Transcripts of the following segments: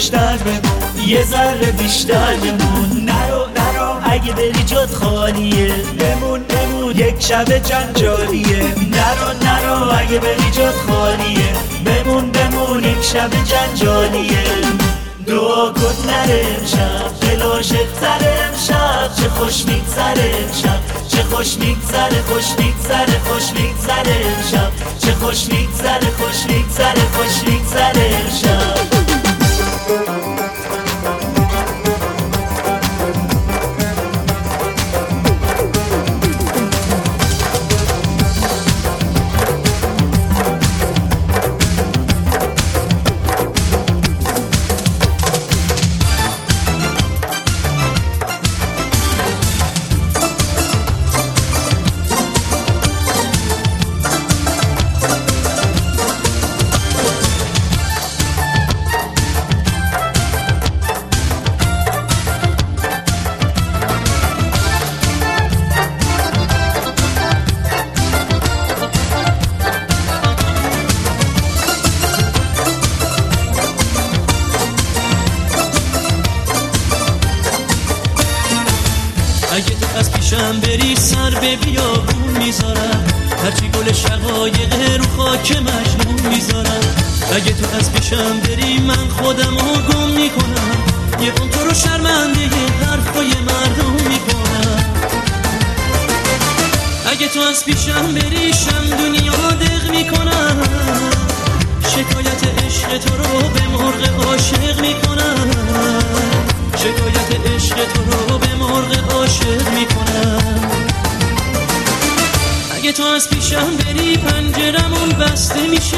بیشتر بمون یه ذره بیشتر بمون. نرو نرو اگه بری جد خالیه. بمون بمون یک شب جنجالیه. نرو نرو اگه بری جد خالیه. بمون بمون یک شب جنجالیه. دعا کن نره امشب. دل عاشقتر امشب. چه خوش میگذره امشب. چه خوش میگذره خوش میگذره خوش میگذره امشب. چه خوش میگذره خوش میگذره خوش میگذره امشب. Thank you. اگه تو از پیشم بری سر به بیابون می‌ذارم. هرچی گل شقایق رو خاک مجنون می‌ذارم. اگه تو از پیشم بری من خودم رو گم می‌کنم. یه اون تو رو شرمنده یه حرفای مردم می‌کنم. اگه تو از پیشم بری شم دنیا دق می‌کنم. شکایت عشق تو رو به مرغ عاشق می‌کنم. شکایت عشق تو رو به مرغ عاشق می‌کنم. اگه تو از پیشم بری پنجرمون بسته میشه.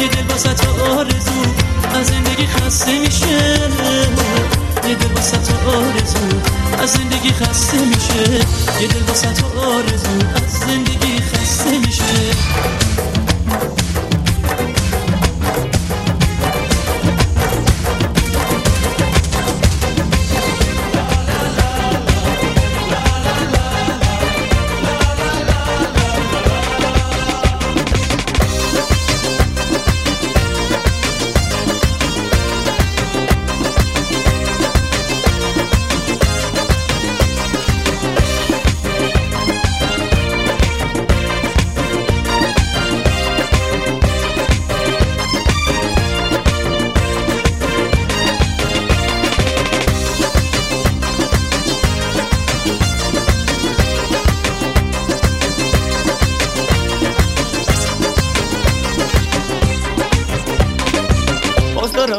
یه دل واسه آرزو از زندگی خسته میشه. یه دل واسه آرزو از زندگی خسته میشه. یه دل واسه آرزو از زندگی خسته میشه.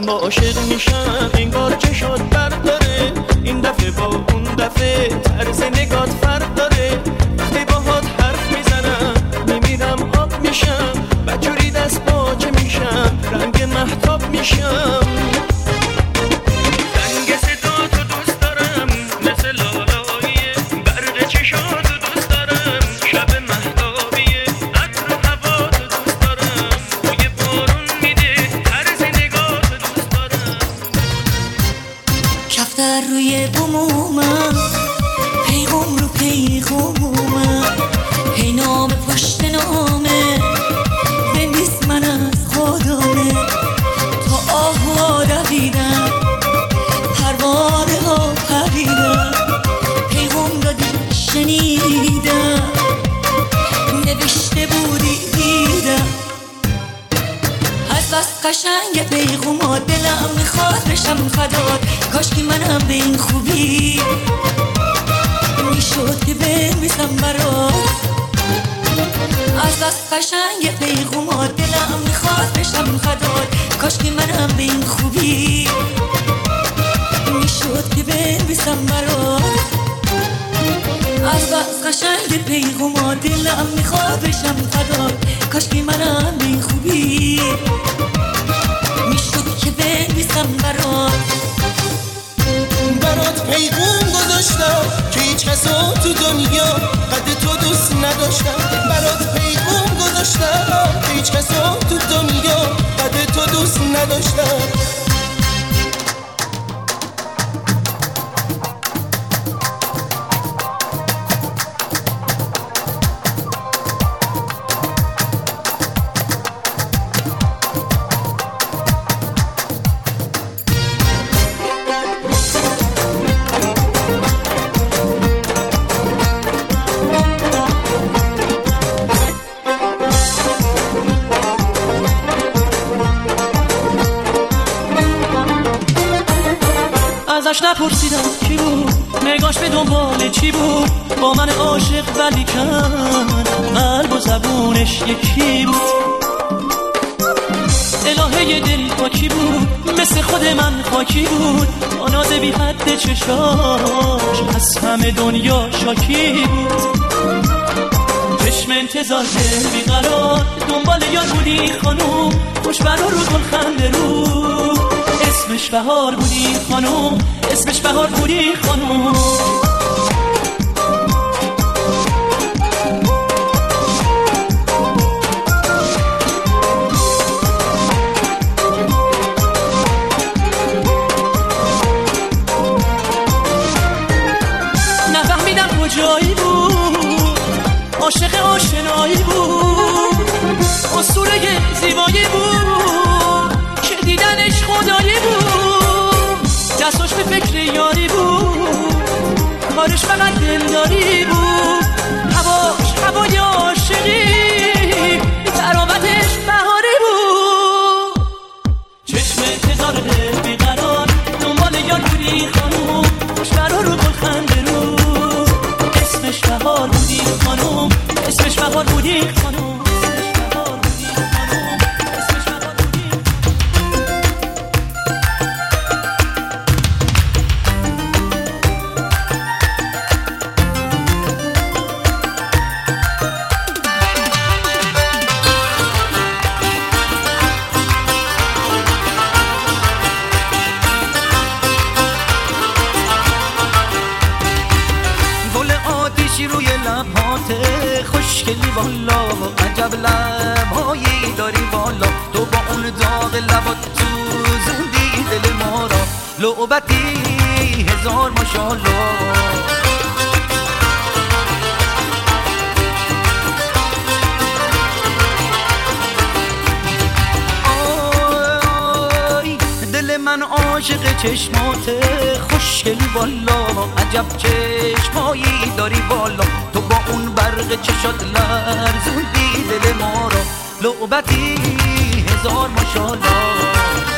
با عاشق میشم انگار که شد برداره این دفعه با اون دفعه طرز نگات فرق داره وقتی باهات حرف می‌زنم میمیرم آب میشم بجوری دست باچه میشم رنگ محتاب میشم بنویسم برات از بس قشنگ پیغوما دلم می‌خواد بشم فدات کاش که منم به این خوبی می‌شد که بنویسم برات از بس قشنگ پیغوما دلم می‌خواد بشم فدات کاش که منم به این خوبی می‌شد که بنویسم برات برات پیغون گذاشتم. هیچ کسا تو دنیا قد تو دوست نداشتم. برات پیغون گذاشتم. هیچ کسا تو دنیا قد تو دوست نداشتم. ازش نپرسیدم کی بود؟ نگاش به دنبال چی بود؟ با من عاشق ولی کن قلب و زبونش یکی بود. الهه دل با کی بود مثل خود من خاکی بود. با ناز بی حد چشاش از همه دنیا شاکی بود. چشم انتظار بیقرار دنبال یاد بودی خانوم. خوش برا رو گل خنده رو. اسمش بهار بودی خانوم اسمش بهار بودی خانوم. نفهمیدم کجایی بود عاشق آشنایی بود اصوله زیبایی بود. کارش فقط دلداری بود. آی دل من عاشق چشماته خوشگلی والا عجب چشمایی داری والا تو با اون برق چشات لرزوندی دل ما را. لعبتی هزار ماشالله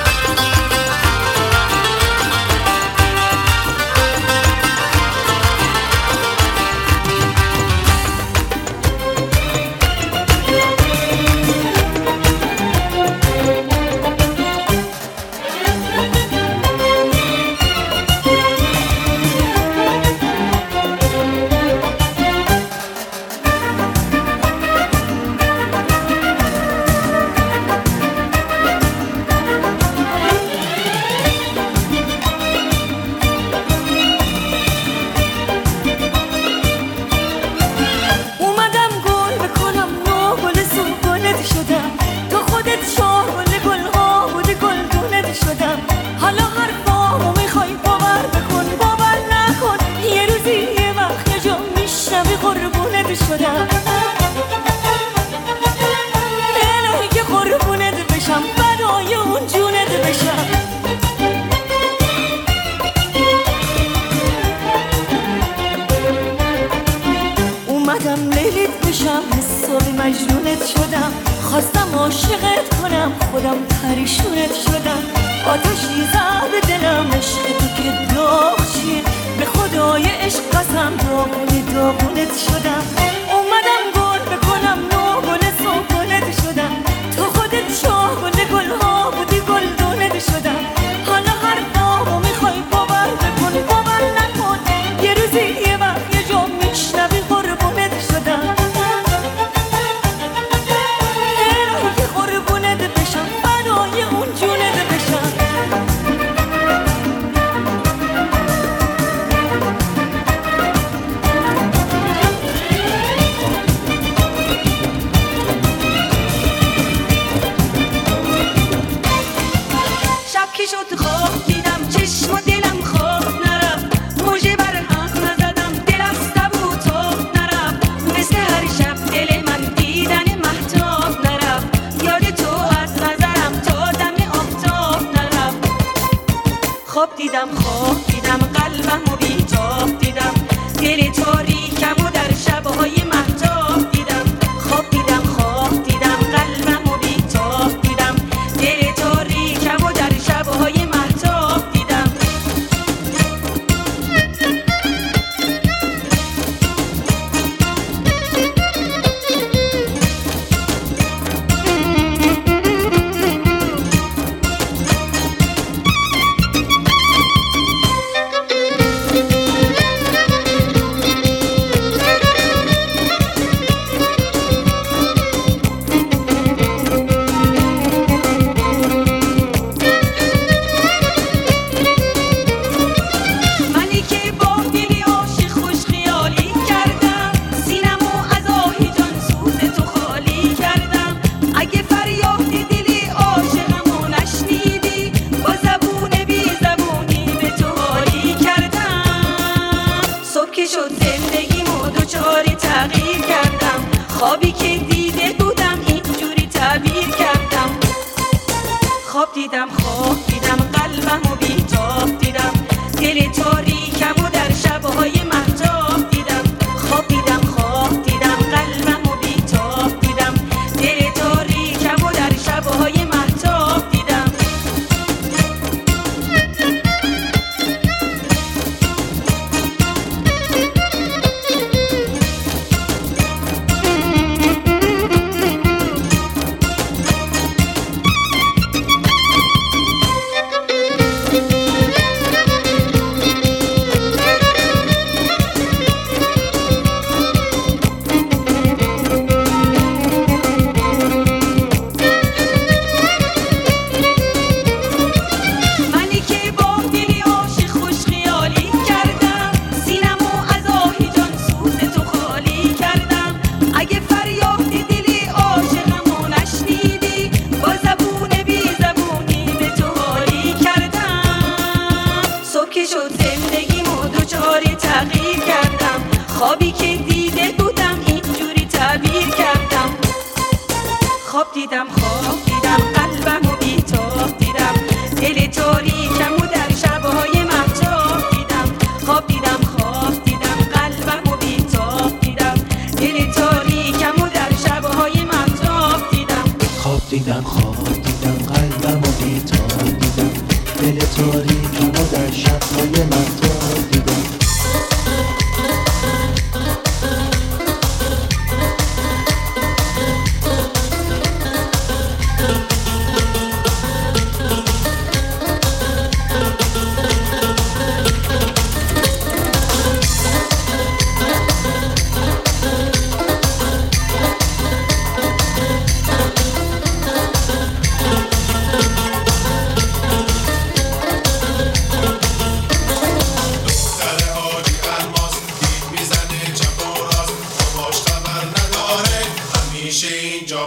خواب دیدم خواب.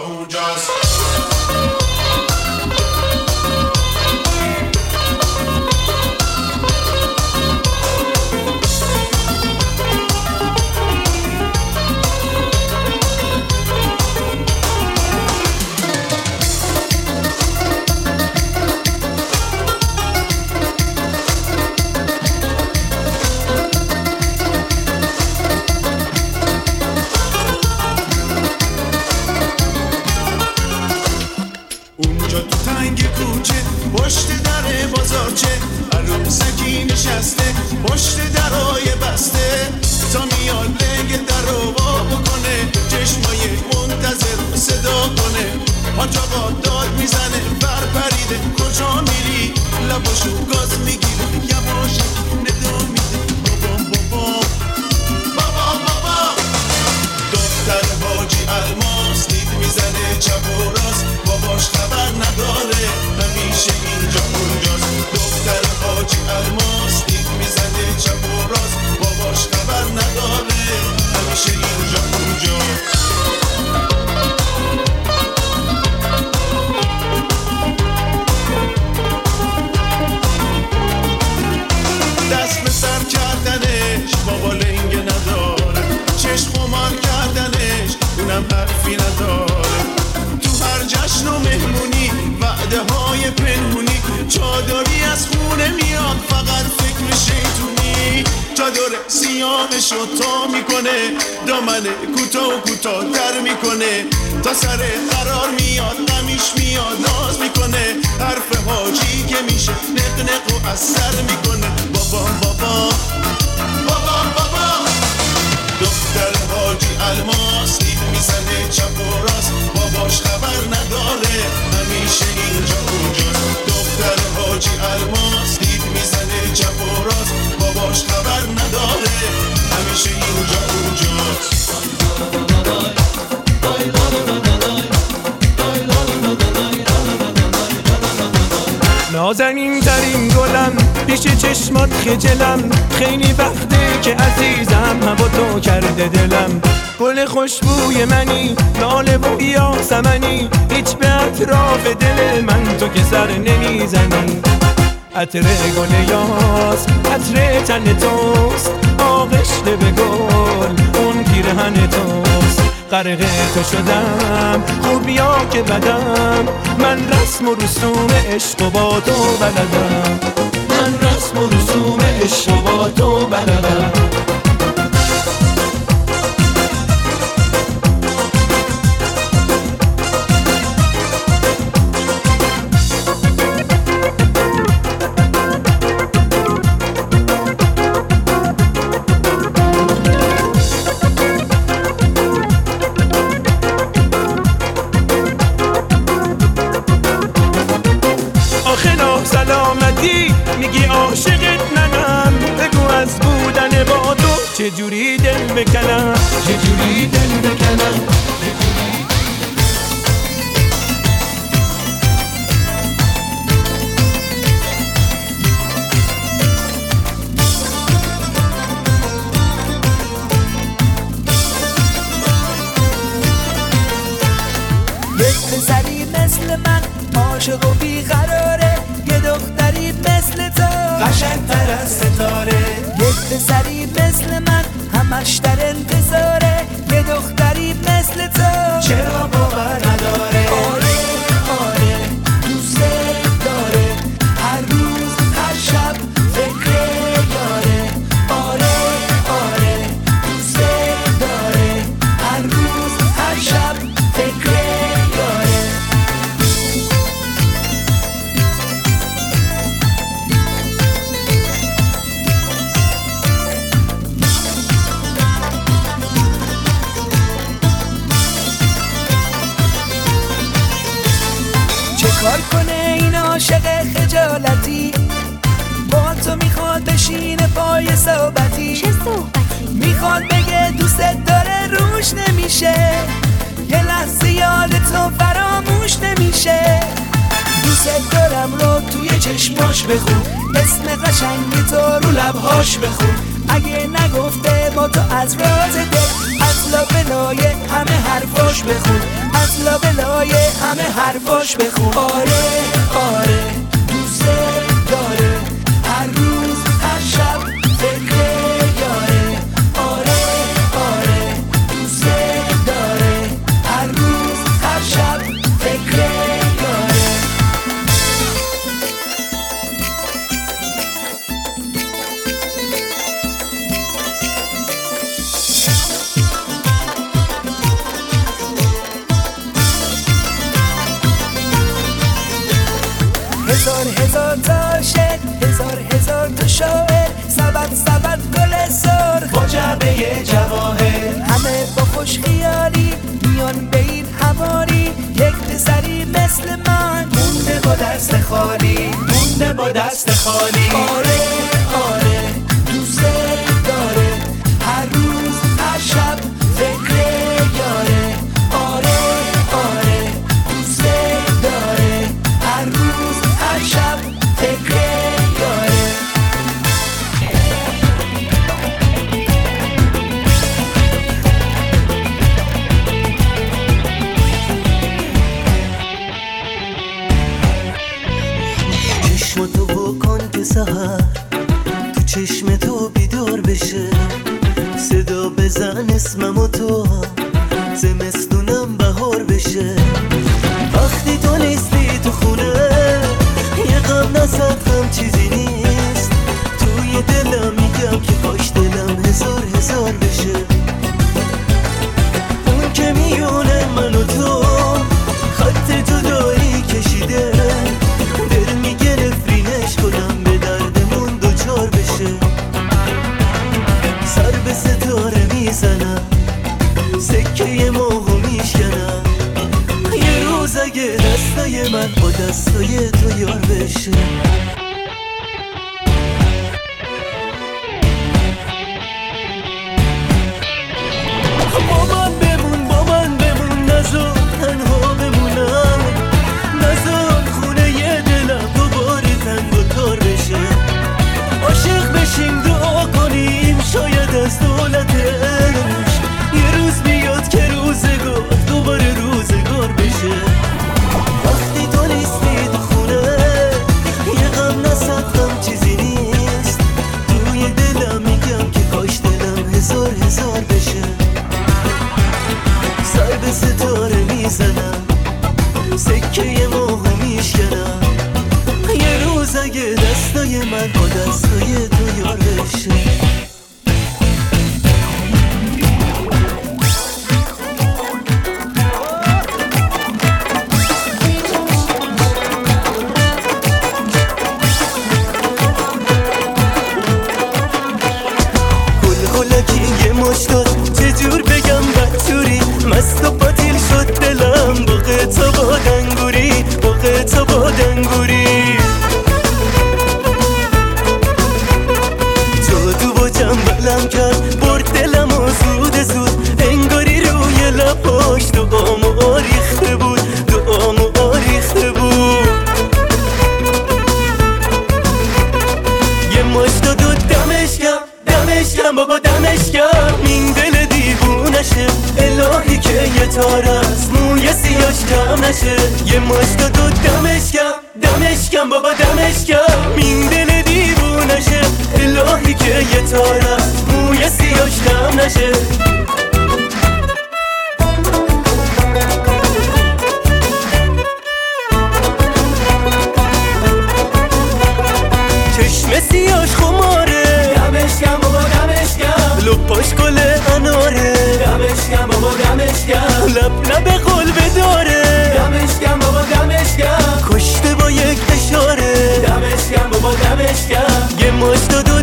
who just می‌کنه. تا سر قرار میاد نمیش میاد ناز می‌کنه. حرف حاجی که میشه نق نق و اثر می‌کنه. بابا بابا بابا بابا. دختر حاجی الماس دید می‌زنه چپ و راست. باباش خبر نداره همیشه اینجا اونجاست. دختر حاجی الماس دید می‌زنه چپ و راست. باباش خبر نداره همیشه اینجا اونجاست. نازنین ترین گلم پیش چشمات خجلم. خیلی وقته که عزیزم هوا تو کرده دلم. گل خوشبوی منی لاله و یاسمنی. هیچ به اطراف دل من تو که سر نمی‌زنی. عطر گل یاس عطر تن توست. آغشته به غرق تو شدم. خوب یا که بدم. من رسم و رسوم عشق و با تو بلدم. من رسم و رسوم عشق و با تو بلدم. خجالتی با تو می‌خواد بشینه پای صحبتی. چه صحبتی؟ می‌خواد بگه دوست داره روش نمیشه. یه لحظه یاد تو فراموش نمیشه. دوست دارم رو توی چشماش بخون. اسم قشنگ تو رو لبهاش بخون. اگه نگفته با تو از راز دل از لابلای همه حرفاش بخون. از لابلای همه حرفاش بخون. آره آره. میان به این هواری یک پسری مثل من. مونده با دست خالی مونده با دست خالی. آره آره. سهر تو چشم تو بیدار بشه صدا بزن اسمم و تو the شب لب قلبه داره. دمشگم بابا دمشگم کشته با یک اشاره. دمشگم بابا دمشگم یه مش دو دو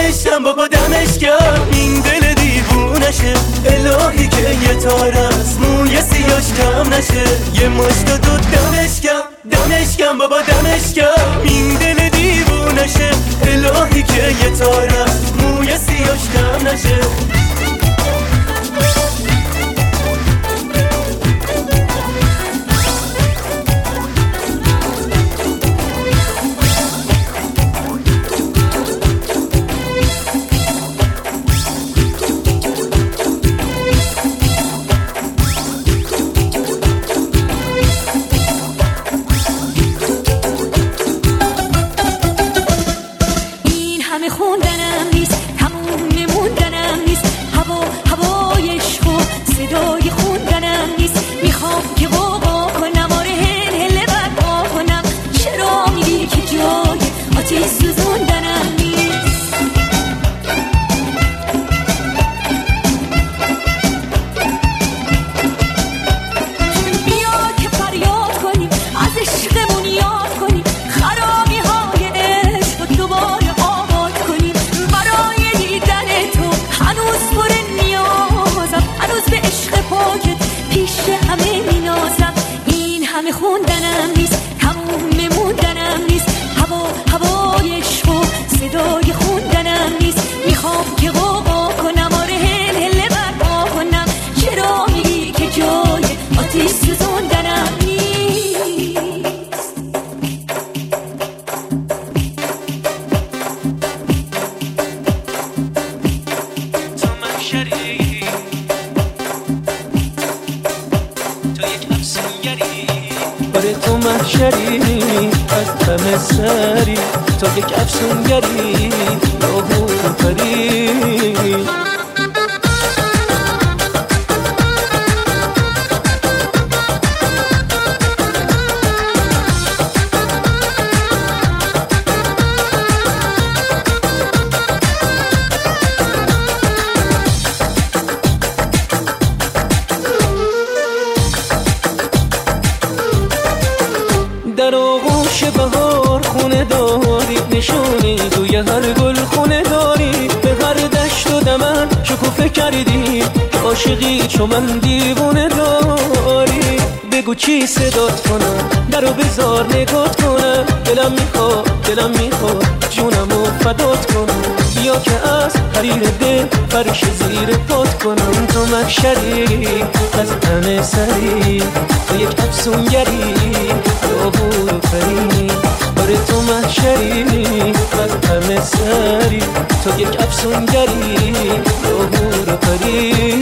دمش گم بابا دمشگم این دل دیوونشه. الهی که یه تار است موی سیاش کم نشه. یه مش دو دو دمش گم بابا دمشگم این دل دیوونشه. الهی که یه تار است موی سیاش کم نشه. هر گل خونه داری به هر دشت و دمن شکوفه کردی عاشقی چو من دیوونه داری. بگو چی صدات کنم؟ درو بزار نگات کنم. دلم می‌خواد دلم می‌خواد و فدات کنم. بیا که از حریر دل فرش زیر پات کنم. تو مکشری از همه سری. تو یک افسونگری تو بود فری آره تو مکشری از همه سری. تو یک افسونگری تو بود فری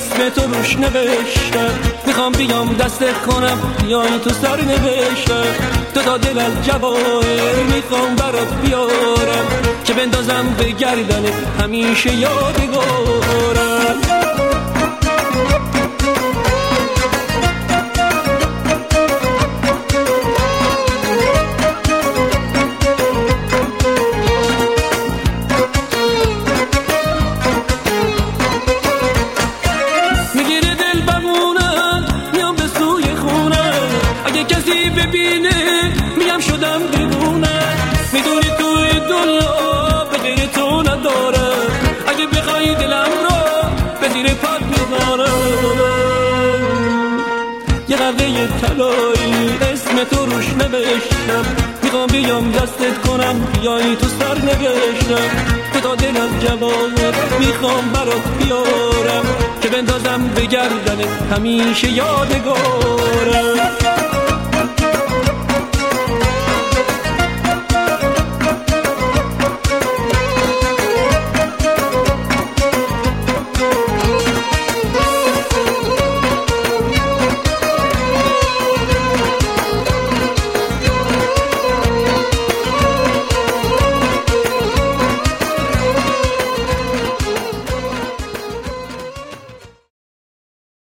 اسم تو روش نوشتم می‌خوام بیام دستت کنم بیای تو سر نوشتم تو تا دل از جواهر می‌خوام برات بیارم. که بندازم به گردنت همیشه یادگارم. یه قلعه طلایی. اسم تو روش نوشتم. می‌خوام بیام دستت کنم. بیای تو سر نوشتم. تو تا دل از جوانت می‌خوام برات بیارم. که بندازم به گردنت. همیشه یادگار